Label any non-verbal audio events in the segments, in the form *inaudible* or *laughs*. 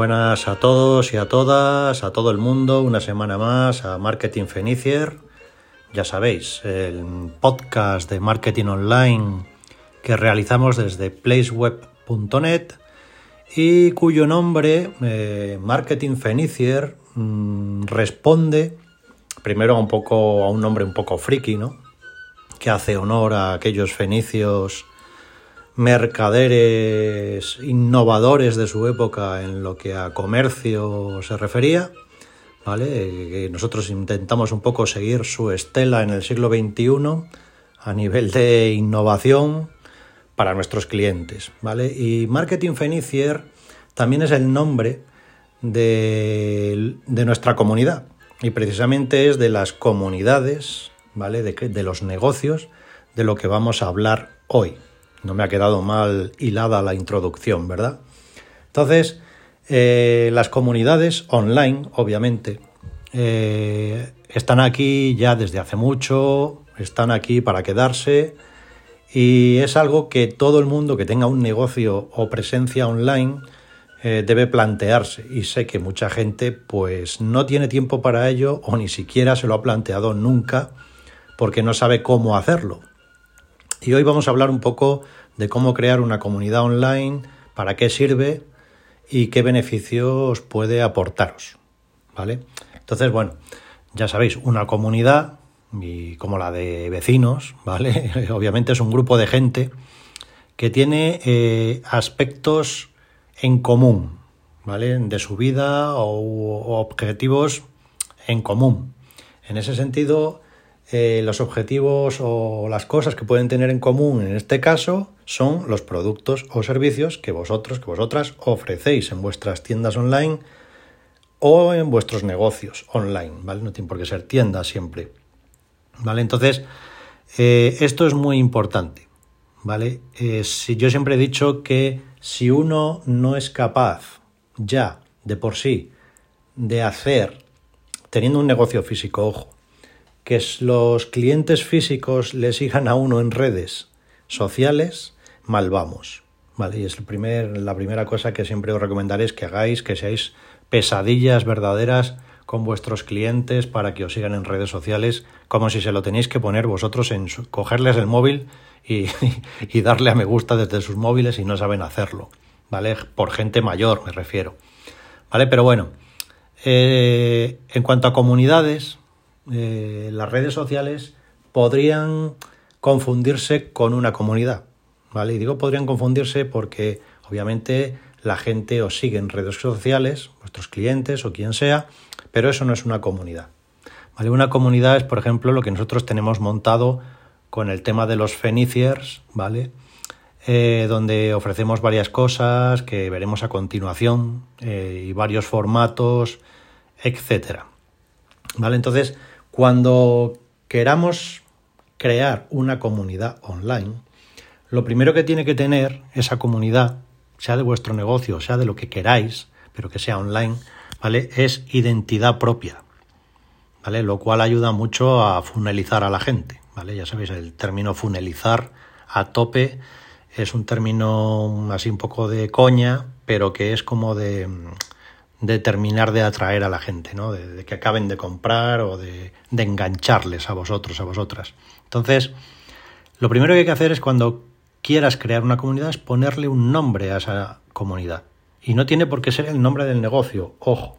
Buenas a todos y a todas, a todo el mundo, una semana más a Marketing Fenicier. Ya sabéis, el podcast de marketing online que realizamos desde placeweb.net y cuyo nombre, eh, Marketing Fenicier, mmm, responde primero a un poco a un nombre un poco friki, ¿no? Que hace honor a aquellos fenicios mercaderes innovadores de su época en lo que a comercio se refería. ¿Vale? Nosotros intentamos un poco seguir su estela en el siglo XXI a nivel de innovación para nuestros clientes. ¿vale? Y Marketing Fenicier también es el nombre de, de nuestra comunidad y precisamente es de las comunidades, ¿vale? de, de los negocios de lo que vamos a hablar hoy. No me ha quedado mal hilada la introducción, ¿verdad? Entonces, eh, las comunidades online, obviamente, eh, están aquí ya desde hace mucho, están aquí para quedarse y es algo que todo el mundo que tenga un negocio o presencia online eh, debe plantearse y sé que mucha gente pues no tiene tiempo para ello o ni siquiera se lo ha planteado nunca porque no sabe cómo hacerlo. Y hoy vamos a hablar un poco de cómo crear una comunidad online, para qué sirve y qué beneficios puede aportaros. ¿Vale? Entonces, bueno, ya sabéis, una comunidad como la de vecinos, *laughs* ¿vale? Obviamente es un grupo de gente que tiene eh, aspectos en común, ¿vale? De su vida o objetivos en común. En ese sentido, eh, los objetivos o las cosas que pueden tener en común en este caso son los productos o servicios que vosotros, que vosotras ofrecéis en vuestras tiendas online o en vuestros negocios online, ¿vale? No tiene por qué ser tiendas siempre, ¿vale? Entonces, eh, esto es muy importante, ¿vale? Eh, si yo siempre he dicho que si uno no es capaz ya de por sí de hacer, teniendo un negocio físico, ojo, que los clientes físicos le sigan a uno en redes sociales, mal vamos. ¿vale? Y es la primera cosa que siempre os recomendaré es que hagáis, que seáis pesadillas verdaderas con vuestros clientes para que os sigan en redes sociales, como si se lo tenéis que poner vosotros en cogerles el móvil y, *laughs* y darle a me gusta desde sus móviles y no saben hacerlo, ¿vale? Por gente mayor me refiero, ¿vale? Pero bueno, eh, en cuanto a comunidades, eh, las redes sociales podrían confundirse con una comunidad. ¿vale? Y digo podrían confundirse porque obviamente la gente os sigue en redes sociales, vuestros clientes o quien sea, pero eso no es una comunidad. ¿vale? Una comunidad es, por ejemplo, lo que nosotros tenemos montado con el tema de los feniciers, ¿vale? Eh, donde ofrecemos varias cosas que veremos a continuación eh, y varios formatos, etcétera. ¿Vale? Entonces, cuando queramos crear una comunidad online, lo primero que tiene que tener esa comunidad, sea de vuestro negocio, sea de lo que queráis, pero que sea online, ¿vale? Es identidad propia, ¿vale? Lo cual ayuda mucho a funelizar a la gente, ¿vale? Ya sabéis, el término funelizar a tope es un término así un poco de coña, pero que es como de de terminar de atraer a la gente, ¿no? De, que acaben de comprar o de, engancharles a vosotros, a vosotras. Entonces, lo primero que hay que hacer es cuando quieras crear una comunidad es ponerle un nombre a esa comunidad. Y no tiene por qué ser el nombre del negocio, ojo,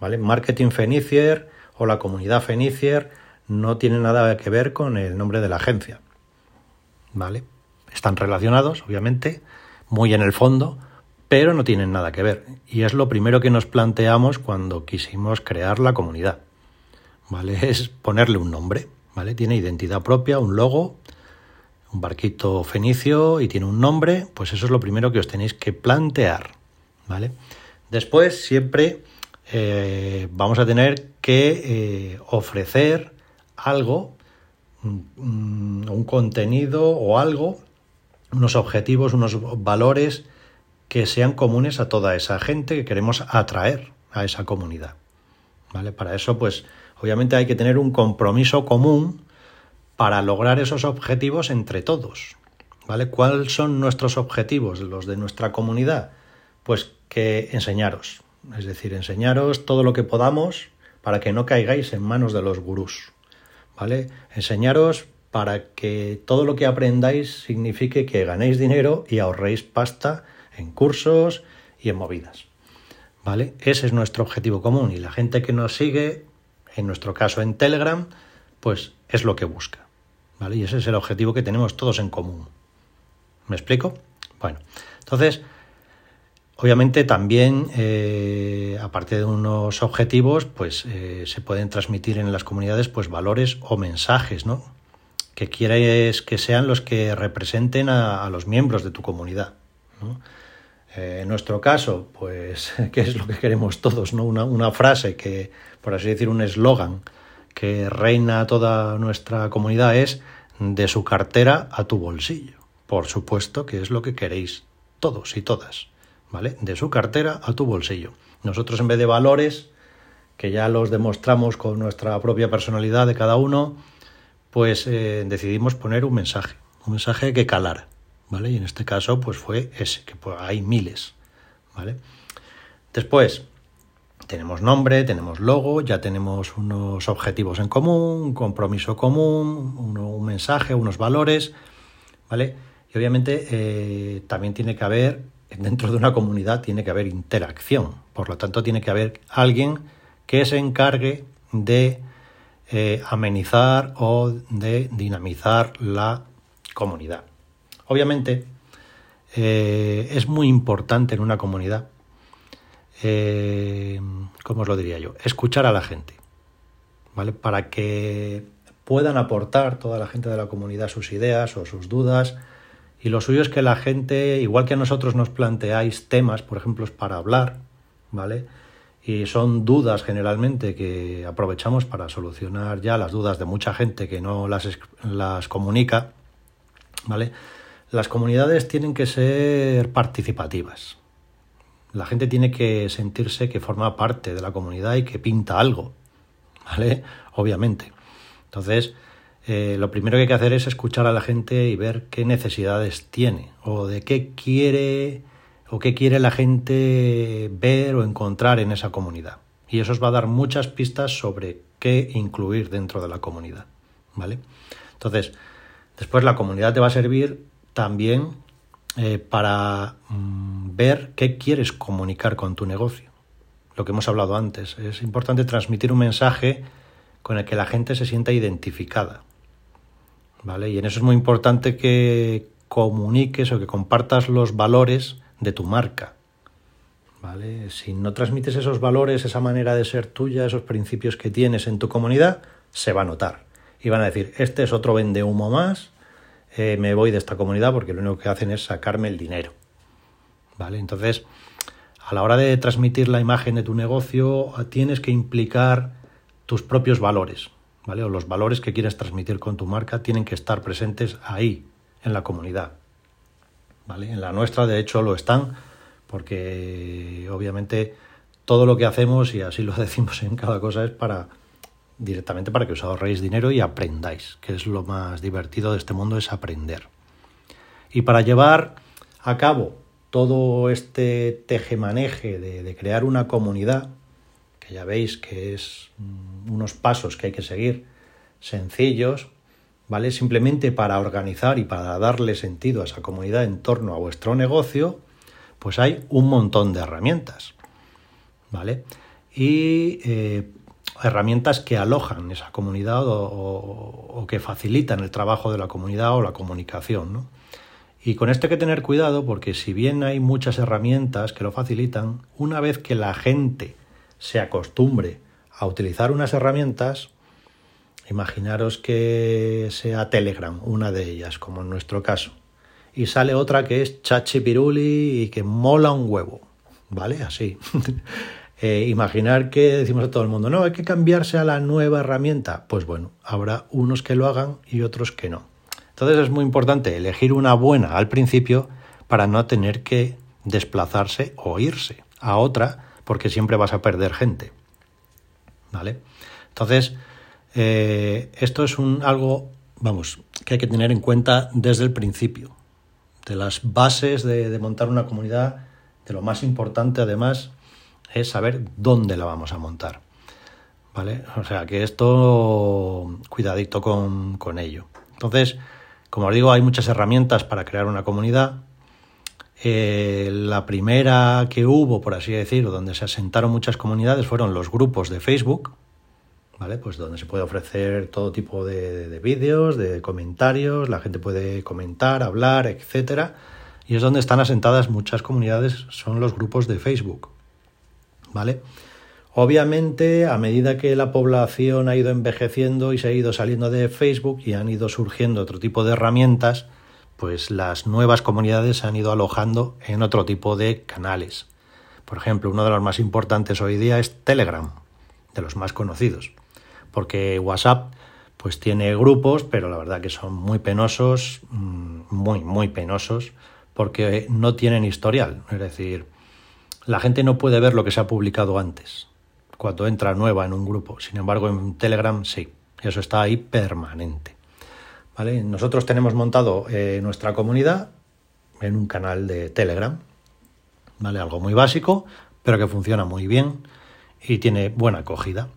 ¿vale? Marketing Fenicier o la comunidad Fenicier no tiene nada que ver con el nombre de la agencia, ¿vale? Están relacionados, obviamente, muy en el fondo, pero no tienen nada que ver. Y es lo primero que nos planteamos cuando quisimos crear la comunidad. ¿Vale? *laughs* Es ponerle un nombre, ¿vale? Tiene identidad propia, un logo, un barquito fenicio y tiene un nombre, pues eso es lo primero que os tenéis que plantear, ¿vale? Después siempre eh, vamos a tener que eh, ofrecer algo, un, un contenido o algo, unos objetivos, unos valores que sean comunes a toda esa gente que queremos atraer a esa comunidad. ¿Vale? Para eso, pues, obviamente hay que tener un compromiso común para lograr esos objetivos entre todos. ¿Vale? ¿Cuáles son nuestros objetivos, los de nuestra comunidad? Pues que enseñaros, es decir, enseñaros todo lo que podamos para que no caigáis en manos de los gurús, ¿vale? Enseñaros para que todo lo que aprendáis signifique que ganéis dinero y ahorréis pasta en cursos y en movidas. ¿Vale? Ese es nuestro objetivo común y la gente que nos sigue, en nuestro caso en Telegram, pues es lo que busca. ¿Vale? Y ese es el objetivo que tenemos todos en común. ¿Me explico? Bueno, entonces, obviamente también, eh, aparte de unos objetivos, pues eh, se pueden transmitir en las comunidades pues valores o mensajes, ¿no? Que quieres que sean los que representen a, los miembros de tu comunidad. Eh, en nuestro caso, pues, *laughs* ¿qué es lo que queremos todos? ¿no? Una, frase que, por así decir, un eslogan que reina toda nuestra comunidad es de su cartera a tu bolsillo. Por supuesto que es lo que queréis todos y todas, ¿vale? De su cartera a tu bolsillo. Nosotros en vez de valores, que ya los demostramos con nuestra propia personalidad de cada uno, pues eh, decidimos poner un mensaje, un mensaje que calara, Y en este caso, pues fue ese, que pues, hay miles, ¿vale? Después, tenemos nombre, tenemos logo, ya tenemos unos objetivos en común, un compromiso común, un mensaje, unos valores, ¿vale? Y obviamente eh, también tiene que haber, dentro de una comunidad, tiene que haber interacción. Por lo tanto, tiene que haber alguien que se encargue de eh, amenizar o de dinamizar la comunidad. Obviamente, eh, es muy importante en una comunidad, ¿cómo os lo diría yo? Escuchar a la gente, ¿vale? Para que puedan aportar toda la gente de la comunidad sus ideas o sus dudas, y lo suyo es que la gente, igual que a nosotros nos planteáis temas, por ejemplo, para hablar, ¿vale? Y son dudas generalmente que aprovechamos para solucionar ya las dudas de mucha gente que no las, las comunica, ¿vale? Las comunidades tienen que ser participativas. La gente tiene que sentirse que forma parte de la comunidad y que pinta algo, ¿vale? Obviamente. Entonces, eh, lo primero que hay que hacer es escuchar a la gente y ver qué necesidades tiene o de qué quiere o qué quiere la gente ver o encontrar en esa comunidad. Y eso os va a dar muchas pistas sobre qué incluir dentro de la comunidad. ¿Vale? Entonces, después la comunidad te va a servir también eh, para mm, ver qué quieres comunicar con tu negocio. Lo que hemos hablado antes. Es importante transmitir un mensaje con el que la gente se sienta identificada. ¿vale? Y en eso es muy importante que comuniques o que compartas los valores de tu marca. ¿Vale? Si no transmites esos valores, esa manera de ser tuya, esos principios que tienes en tu comunidad, se va a notar. Y van a decir, este es otro vende humo más, eh, me voy de esta comunidad porque lo único que hacen es sacarme el dinero. ¿Vale? Entonces, a la hora de transmitir la imagen de tu negocio, tienes que implicar tus propios valores. ¿vale? O los valores que quieres transmitir con tu marca tienen que estar presentes ahí, en la comunidad. ¿Vale? En la nuestra, de hecho, lo están, porque obviamente todo lo que hacemos, y así lo *laughs* decimos en cada cosa, es para directamente para que os ahorréis dinero y aprendáis, que es lo más divertido de este mundo, es aprender. Y para llevar a cabo todo este tejemaneje de, de crear una comunidad, que ya veis que es mm, unos pasos que hay que seguir sencillos, ¿vale? Simplemente para organizar y para darle sentido a esa comunidad en torno a vuestro negocio, pues hay un montón de herramientas, ¿vale? Y eh, herramientas que alojan esa comunidad o, que facilitan el trabajo de la comunidad o la comunicación, ¿no? Y con esto hay que tener cuidado porque si bien hay muchas herramientas que lo facilitan, una vez que la gente se acostumbre a utilizar unas herramientas, imaginaros que sea Telegram, una de ellas, como en nuestro caso, y sale otra que es Chachi Piruli y que mola un huevo, ¿vale? Así. *laughs* eh, imaginar que decimos a todo el mundo, no, hay que cambiarse a la nueva herramienta. Pues bueno, habrá unos que lo hagan y otros que no. Entonces es muy importante elegir una buena al principio para no tener que desplazarse o irse a otra porque siempre vas a perder gente. ¿Vale? Entonces, eh, esto es un, algo, vamos, que hay que tener en cuenta desde el principio. De las bases de, montar una comunidad de lo más importante además es saber dónde la vamos a montar. ¿Vale? O sea que esto, cuidadito con, con ello. Entonces, como os digo, hay muchas herramientas para crear una comunidad. Eh, la primera que hubo, por así decirlo, donde se asentaron muchas comunidades fueron los grupos de Facebook, ¿vale? Pues donde se puede ofrecer todo tipo de, de vídeos, de comentarios, la gente puede comentar, hablar, etcétera. Y es donde están asentadas muchas comunidades, son los grupos de Facebook, ¿vale? Obviamente, a medida que la población ha ido envejeciendo y se ha ido saliendo de Facebook y han ido surgiendo otro tipo de herramientas, pues las nuevas comunidades se han ido alojando en otro tipo de canales. Por ejemplo, uno de los más importantes hoy día es Telegram, de los más conocidos, porque WhatsApp pues tiene grupos, pero la verdad que son muy penosos, mm, muy, muy penosos, porque no tienen historial. Es decir, la gente no puede ver lo que se ha publicado antes cuando entra nueva en un grupo. Sin embargo, en Telegram sí, eso está ahí permanente. ¿Vale? Nosotros tenemos montado eh, nuestra comunidad en un canal de Telegram, ¿vale? Algo muy básico, pero que funciona muy bien y tiene buena acogida,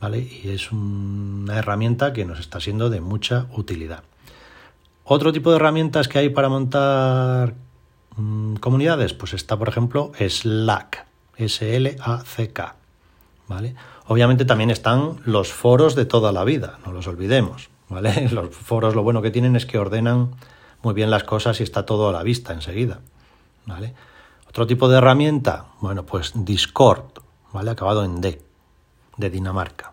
¿vale? Y es una herramienta que nos está siendo de mucha utilidad. Otro tipo de herramientas que hay para montar comunidades, pues está, por ejemplo, Slack, S-L-A-C-K. ¿vale? Obviamente también están los foros de toda la vida, no los olvidemos, ¿vale? *laughs* Los foros lo bueno que tienen es que ordenan muy bien las cosas y está todo a la vista enseguida, ¿vale? Otro tipo de herramienta, bueno, pues Discord, ¿vale? Acabado en D, de Dinamarca.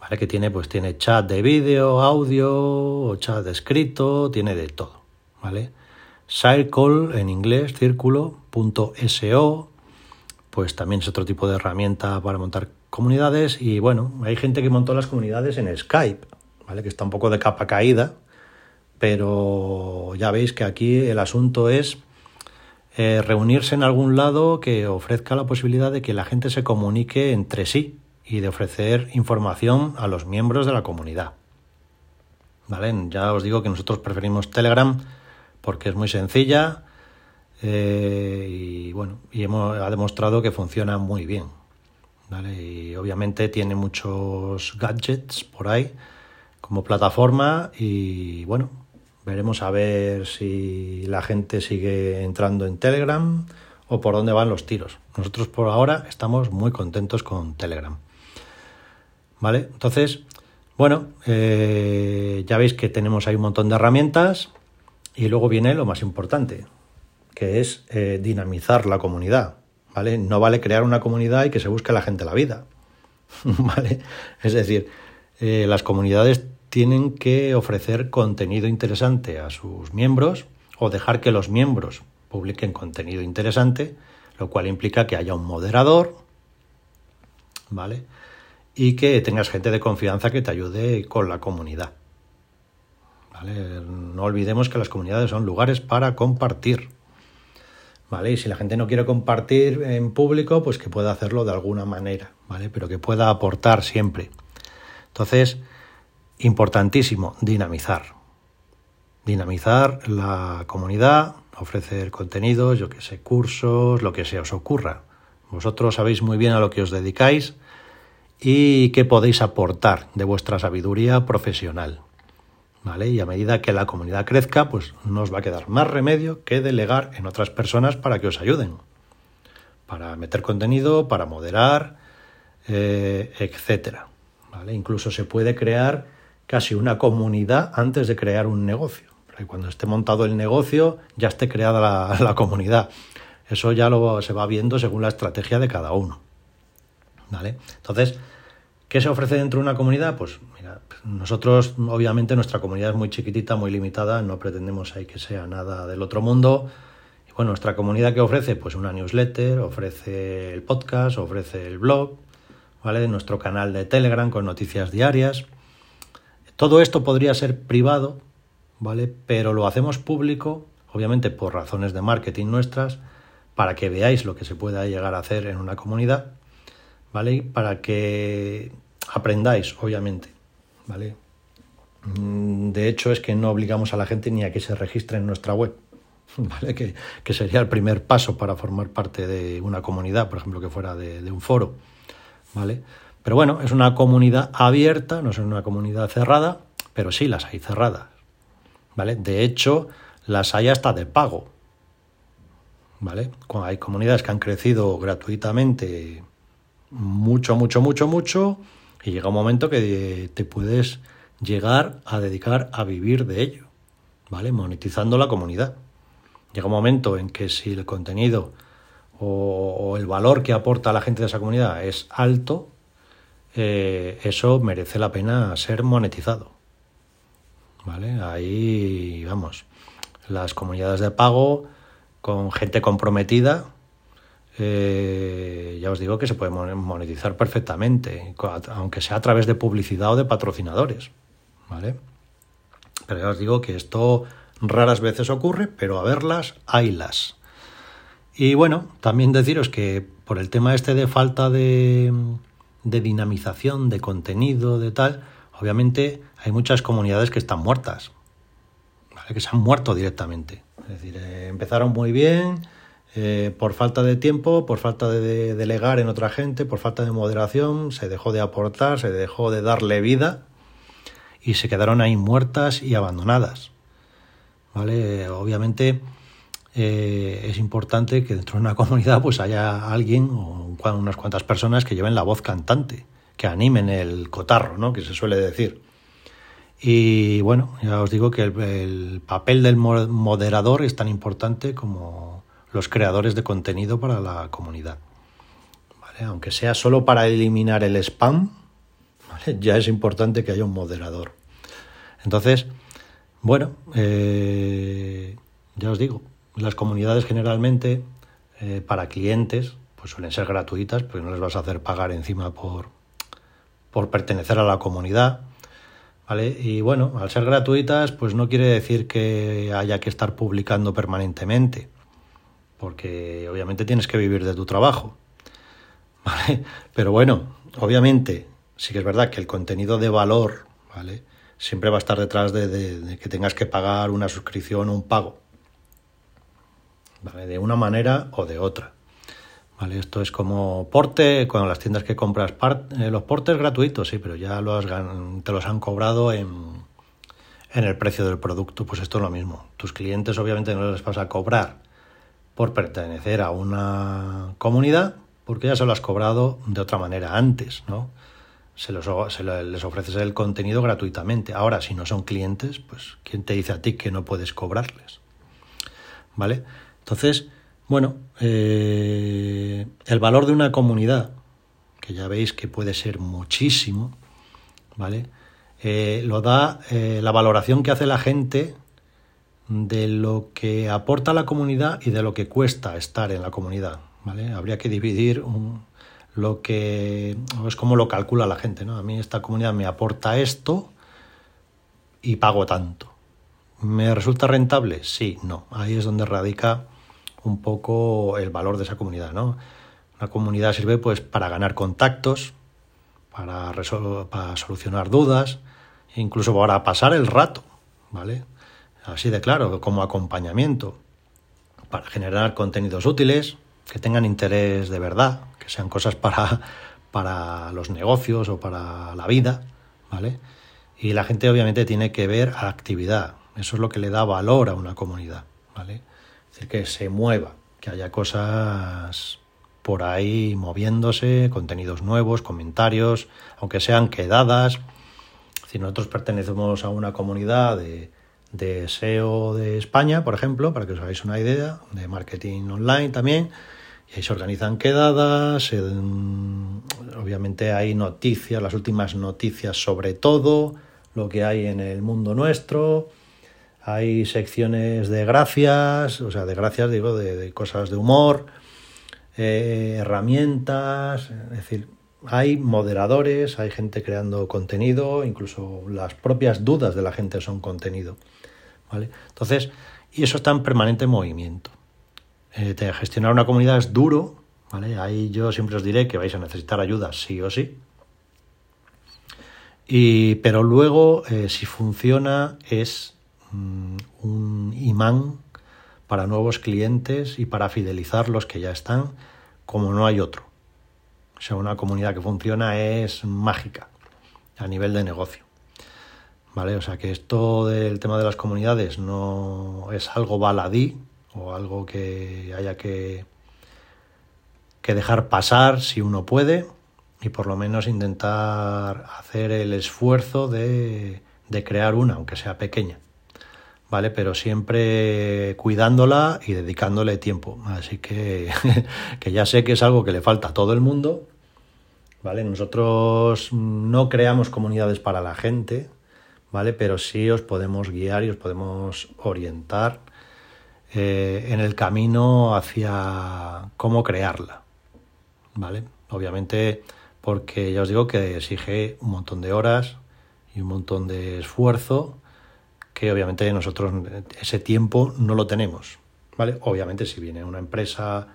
¿Vale? Que tiene, pues tiene chat de vídeo, audio, o chat de escrito, tiene de todo, ¿vale? Circle en inglés, círculo.so, pues también es otro tipo de herramienta para montar comunidades y bueno, hay gente que montó las comunidades en Skype, ¿vale? Que está un poco de capa caída, pero ya veis que aquí el asunto es eh, reunirse en algún lado que ofrezca la posibilidad de que la gente se comunique entre sí y de ofrecer información a los miembros de la comunidad. ¿Vale? Ya os digo que nosotros preferimos Telegram porque es muy sencilla, eh, y bueno, y hemos, ha demostrado que funciona muy bien. Y obviamente tiene muchos gadgets por ahí como plataforma y bueno, veremos a ver si la gente sigue entrando en Telegram o por dónde van los tiros. Nosotros por ahora estamos muy contentos con Telegram. ¿Vale? Entonces, bueno, eh, ya veis que tenemos ahí un montón de herramientas y luego viene lo más importante, que es eh, dinamizar la comunidad. ¿vale? No vale crear una comunidad y que se busque la gente la vida. *laughs* ¿vale? Es decir, eh, las comunidades tienen que ofrecer contenido interesante a sus miembros o dejar que los miembros publiquen contenido interesante, lo cual implica que haya un moderador, ¿vale? Y que tengas gente de confianza que te ayude con la comunidad. No olvidemos que las comunidades son lugares para compartir. ¿vale? Y si la gente no quiere compartir en público, pues que pueda hacerlo de alguna manera, ¿vale? Pero que pueda aportar siempre. Entonces, importantísimo, dinamizar. Dinamizar la comunidad, ofrecer contenidos, yo que sé, cursos, lo que se os ocurra. Vosotros sabéis muy bien a lo que os dedicáis y qué podéis aportar de vuestra sabiduría profesional. ¿Vale? Y a medida que la comunidad crezca, pues no os va a quedar más remedio que delegar en otras personas para que os ayuden, para meter contenido, para moderar, eh, etcétera. ¿vale? Incluso se puede crear casi una comunidad antes de crear un negocio. Para cuando esté montado el negocio ya esté creada la, *laughs* la comunidad. Eso ya lo, se va viendo según la estrategia de cada uno. ¿Vale? Entonces, ¿qué se ofrece dentro de una comunidad? Pues nosotros, obviamente, nuestra comunidad es muy chiquitita, muy limitada, no pretendemos ahí que sea nada del otro mundo. Y bueno, nuestra comunidad que ofrece, pues una newsletter, ofrece el podcast, ofrece el blog, ¿vale? Nuestro canal de Telegram con noticias diarias. Todo esto podría ser privado, ¿vale? Pero lo hacemos público, obviamente por razones de marketing nuestras, para que veáis lo que se pueda llegar a hacer en una comunidad, ¿vale? Para que aprendáis, obviamente. ¿Vale? Mm, de hecho, es que no obligamos a la gente ni a que se registre en nuestra web. *laughs* ¿vale? Que, sería el primer paso para formar parte de una comunidad, por ejemplo, que fuera de, un foro. ¿vale? Pero bueno, es una comunidad abierta, no es una comunidad cerrada, pero sí las hay cerradas. ¿Vale? De hecho, las hay hasta de pago. ¿Vale? Hay comunidades que han crecido gratuitamente mucho, mucho, mucho, mucho, y llega un momento que te puedes llegar a dedicar a vivir de ello, ¿vale? Monetizando la comunidad. Llega un momento en que si el contenido o, el valor que aporta la gente de esa comunidad es alto, eh, eso merece la pena ser monetizado. ¿Vale? Ahí, vamos, las comunidades de pago con gente comprometida, eh, ya os digo que se puede monetizar perfectamente, aunque sea a través de publicidad o de patrocinadores. ¿Vale? Pero ya os digo que esto raras veces ocurre, pero a verlas, haylas. Y bueno, también deciros que por el tema este de falta de, de dinamización, de contenido, de tal, obviamente hay muchas comunidades que están muertas, ¿vale? que se han muerto directamente. Es decir, eh, empezaron muy bien, eh, por falta de tiempo, por falta de, delegar en otra gente, por falta de moderación, se dejó de aportar, se dejó de darle vida y se quedaron ahí muertas y abandonadas. ¿Vale? Obviamente eh, es importante que dentro de una *laughs* comunidad pues haya alguien o unas cuantas personas que lleven la voz cantante, que animen el cotarro, ¿no? que se suele decir. Y bueno, ya os digo que el, papel del moderador es tan importante como los creadores de contenido para la comunidad. ¿Vale? Aunque sea solo para eliminar el spam, *laughs* ya es importante que haya un moderador. Entonces, bueno, eh, ya os digo, las comunidades generalmente eh, para clientes pues suelen ser gratuitas porque no les vas a hacer pagar encima por, por pertenecer a la comunidad. ¿Vale? Y bueno, al ser gratuitas, pues no quiere decir que haya que estar publicando permanentemente, porque obviamente tienes que vivir de tu trabajo. *laughs* ¿Vale? Pero bueno, obviamente, sí que es verdad que el contenido de valor, ¿vale? Siempre va a estar detrás de, que tengas que pagar una suscripción o un pago de una manera o de otra. ¿Vale? Esto es como porte, con las tiendas que compras eh, los portes gratuitos, sí, pero ya te los han cobrado en, en el precio del producto. Pues esto es lo mismo. Tus clientes obviamente no les vas a cobrar por pertenecer a una comunidad, porque ya se lo has cobrado de otra manera antes, ¿no? Se, los, se les ofreces el contenido gratuitamente. Ahora, si no son clientes, pues ¿quién te dice a ti que no puedes cobrarles? ¿Vale? Entonces, bueno, eh, el valor de una comunidad, que ya veis que puede ser muchísimo, ¿vale? Eh, lo da eh, la valoración que hace la gente de lo que aporta la comunidad y de lo que cuesta estar en la comunidad, ¿vale? Habría que dividir lo que es como lo calcula la gente, ¿no? A mí esta comunidad me aporta esto y pago tanto. ¿Me resulta rentable? Sí, no. Ahí es donde radica un poco el valor de esa comunidad, ¿no? Una comunidad sirve pues para ganar contactos, para, para solucionar dudas, incluso para pasar el rato, ¿vale? Así de claro, como acompañamiento, para generar contenidos útiles, que tengan interés de verdad, que sean cosas para, *laughs* para los negocios o para la vida, ¿vale? Y la gente obviamente tiene que ver actividad, eso es lo que le da valor a una comunidad, ¿vale? Es decir, que se mueva, que haya cosas por ahí moviéndose, contenidos nuevos, comentarios, aunque sean quedadas. Si nosotros pertenecemos a una comunidad de, de SEO de España, por ejemplo, para que os hagáis una idea, de marketing online también, y ahí se organizan quedadas, obviamente hay noticias, las últimas noticias sobre todo, lo que hay en el mundo nuestro, hay secciones de gracias, o sea, de gracias digo, de, cosas de humor, eh, herramientas, es decir, hay moderadores, hay gente creando contenido, incluso las propias dudas de la gente son contenido. ¿vale? Entonces, y eso está en permanente movimiento. Eh, gestionar una comunidad es duro, ¿vale? Ahí yo siempre os diré que vais a necesitar ayuda sí o sí. Y, pero luego, eh, si funciona, es Mm, un imán para nuevos clientes y para fidelizar los que ya están, como no hay otro. O sea, una comunidad que funciona es mágica a nivel de negocio. ¿Vale? O sea que esto del tema de las comunidades no es algo baladí o algo que haya que, que dejar pasar si uno puede y por lo menos intentar hacer el esfuerzo de, de crear una, aunque sea pequeña. ¿vale? Pero siempre cuidándola y dedicándole tiempo. Así que, *laughs* que ya sé que es algo que le falta a todo el mundo, ¿vale? Nosotros no creamos comunidades para la gente, ¿vale? Pero sí os podemos guiar y os podemos orientar eh, en el camino hacia cómo crearla, ¿vale? Obviamente porque ya os digo que exige un montón de horas y un montón de esfuerzo que obviamente nosotros ese tiempo no lo tenemos. ¿vale? Obviamente si viene una empresa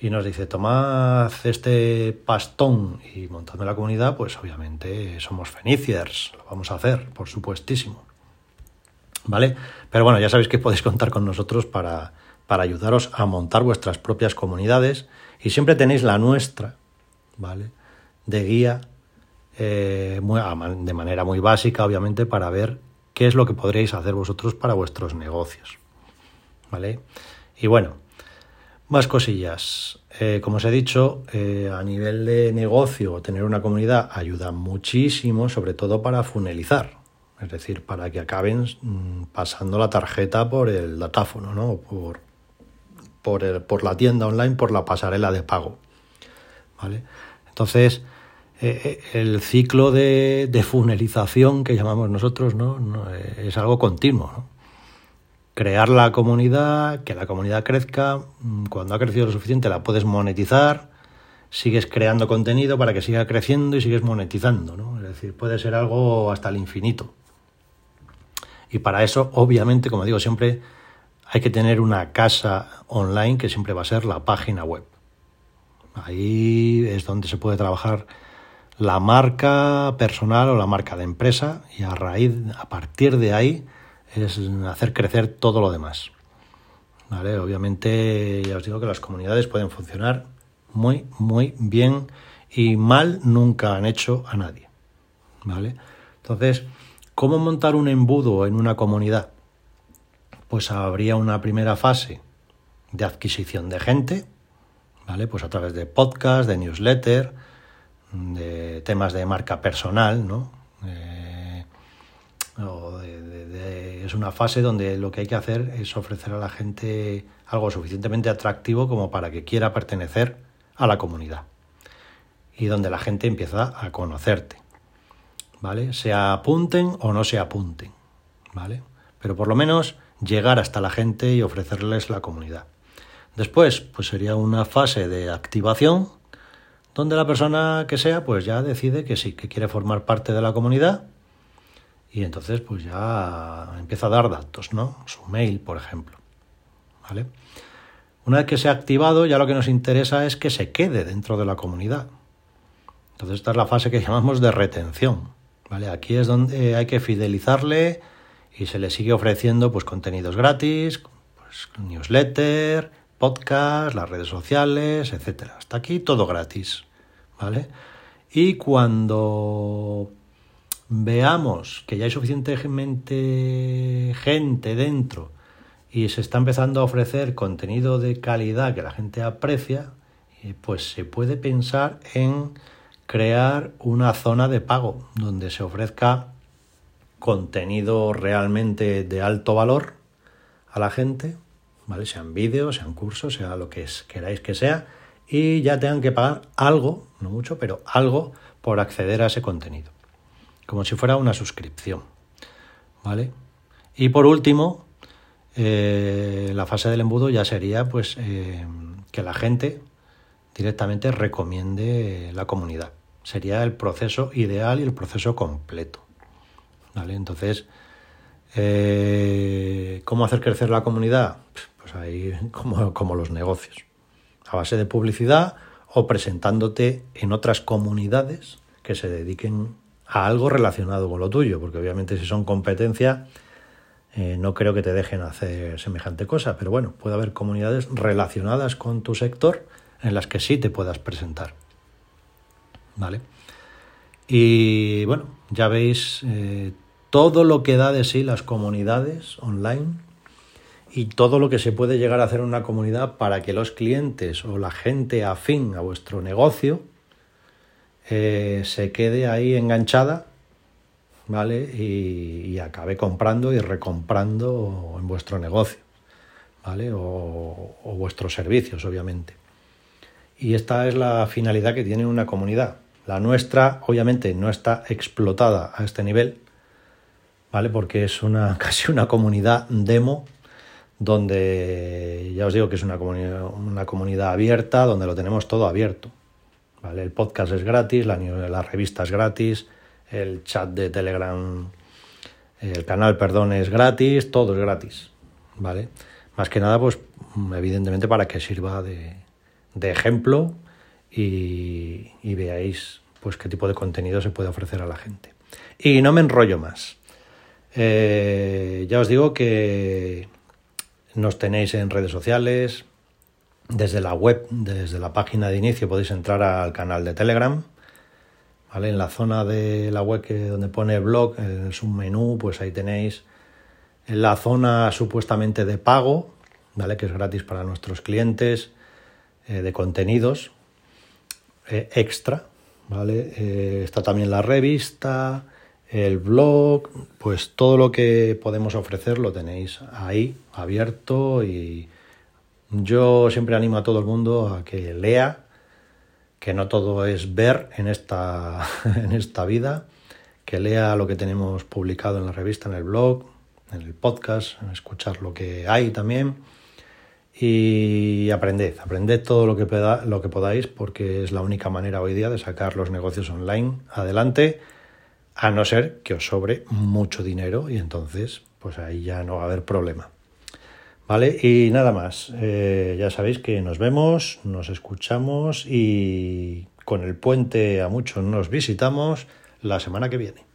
y nos dice tomad este pastón y montadme la comunidad, pues obviamente somos feniciers, lo vamos a hacer, por supuestísimo. ¿Vale? Pero bueno, ya sabéis que podéis contar con nosotros para, para ayudaros a montar vuestras propias comunidades y siempre tenéis la nuestra, ¿vale? De guía eh, de manera muy básica, obviamente, para ver qué es lo que podréis hacer vosotros para vuestros negocios. ¿Vale? Y bueno, más cosillas. Eh, como os he dicho, eh, a nivel de negocio, tener una comunidad ayuda muchísimo, sobre todo para funelizar. Es decir, para que acaben mm, pasando la tarjeta por el datáfono, ¿no? Por, por, por la tienda online, por la pasarela de pago. ¿Vale? Entonces, eh, el ciclo de, de, funelización que llamamos nosotros ¿no? Es algo continuo. Crear la comunidad, que la comunidad crezca, mm, cuando ha crecido lo suficiente la puedes monetizar, sigues creando contenido para que siga creciendo y sigues monetizando. ¿no? Es decir, puede ser algo hasta el infinito. Y para eso, obviamente, como digo siempre, hay que tener una casa online que siempre va a ser la página web. Ahí es donde se puede trabajar la marca personal o la marca de empresa y a raíz, a partir de ahí, es hacer crecer todo lo demás. ¿Vale? Obviamente, ya os digo que las comunidades pueden funcionar muy, muy bien y mal nunca han hecho a nadie. ¿Vale? Entonces, ¿cómo montar un embudo en una comunidad? Pues habría una primera fase de adquisición de gente, ¿vale? Pues a través de podcast, de newsletter, de temas de marca personal, ¿no? Eh, es una fase donde lo que hay que hacer es ofrecer a la gente algo suficientemente atractivo como para que quiera pertenecer a la comunidad y donde la gente empieza a conocerte, ¿vale? Se apunten o no se apunten, ¿vale? Pero por lo menos llegar hasta la gente y ofrecerles la comunidad. Después, pues sería una fase de activación donde la persona que sea pues ya decide que sí, que quiere formar parte de la comunidad y entonces pues ya empieza a dar datos, ¿no? Su mail, por ejemplo. ¿Vale? Una vez que se ha activado, ya lo que nos interesa es que se quede dentro de la comunidad. Entonces esta es la fase que *laughs* llamamos de retención. ¿Vale? Aquí es donde hay que fidelizarle y se le sigue ofreciendo pues contenidos gratis, pues newsletter, podcast, las redes sociales, etcétera. Hasta aquí todo gratis. ¿vale? Y cuando veamos que ya hay suficientemente gente dentro y se está empezando a ofrecer contenido de calidad que la gente aprecia, eh, pues se puede pensar en crear una zona de pago donde se ofrezca contenido realmente de alto valor a la gente, ¿vale? Sean vídeos, sean cursos, sea lo que queráis que sea, y ya tengan que pagar algo, no mucho, pero algo por acceder a ese contenido, como si fuera una suscripción. ¿Vale? Y por último, eh, la fase del embudo ya sería pues eh, que la gente directamente recomiende la comunidad. Sería el proceso ideal y el proceso completo. ¿Vale? Entonces, eh, ¿cómo hacer crecer la comunidad? Pues ahí *laughs* como, como los negocios a base de publicidad o presentándote en otras comunidades que se dediquen a algo relacionado con lo tuyo, porque obviamente si son competencia, eh, no creo que te dejen hacer semejante cosa, pero bueno, puede haber comunidades relacionadas con tu sector en las que sí te puedas presentar. ¿Vale? Y bueno, ya veis eh, todo lo que da de sí las comunidades online y todo lo que se puede llegar a hacer en una comunidad para que los clientes o la gente afín a vuestro negocio eh, se quede ahí enganchada, ¿vale? Y, acabe comprando y recomprando en vuestro negocio, ¿vale? O, o vuestros servicios, obviamente. Y esta es la finalidad que tiene una comunidad. La nuestra, obviamente, no está explotada a este nivel, ¿vale? Porque es una *laughs* casi una comunidad demo donde ya os digo que es una comunidad, una comunidad abierta, donde lo tenemos todo abierto. ¿Vale? El podcast es gratis, la, la revista es gratis, el chat de Telegram, el canal, perdón, es gratis, todo es gratis. ¿vale? Más que nada, pues evidentemente para que sirva de, de ejemplo y, y, veáis pues qué tipo de contenido se puede ofrecer a la gente. Y no me enrollo más. Eh, ya os digo que nos tenéis en redes sociales, desde la web, desde la página de inicio podéis entrar al canal de Telegram. ¿vale? En la zona de la web que, donde pone blog, es un menú, pues ahí tenéis en la zona supuestamente de pago, ¿vale? que es gratis para nuestros clientes, eh, de contenidos eh, extra. ¿vale? Eh, está también la revista, el blog, pues todo lo que podemos ofrecer lo tenéis ahí abierto y yo siempre animo a todo el mundo a que lea, que no todo es ver en esta, *laughs* en esta vida, que lea lo que tenemos publicado en la revista, en el blog, en el podcast, escuchar lo que hay también y aprended, aprended todo lo que, lo que podáis porque es la única manera hoy día de sacar los negocios online adelante a no ser que os sobre mucho dinero y entonces pues ahí ya no va a haber problema. ¿Vale? Y nada más, eh, ya sabéis que nos vemos, nos escuchamos y con el puente a muchos nos visitamos la semana que viene.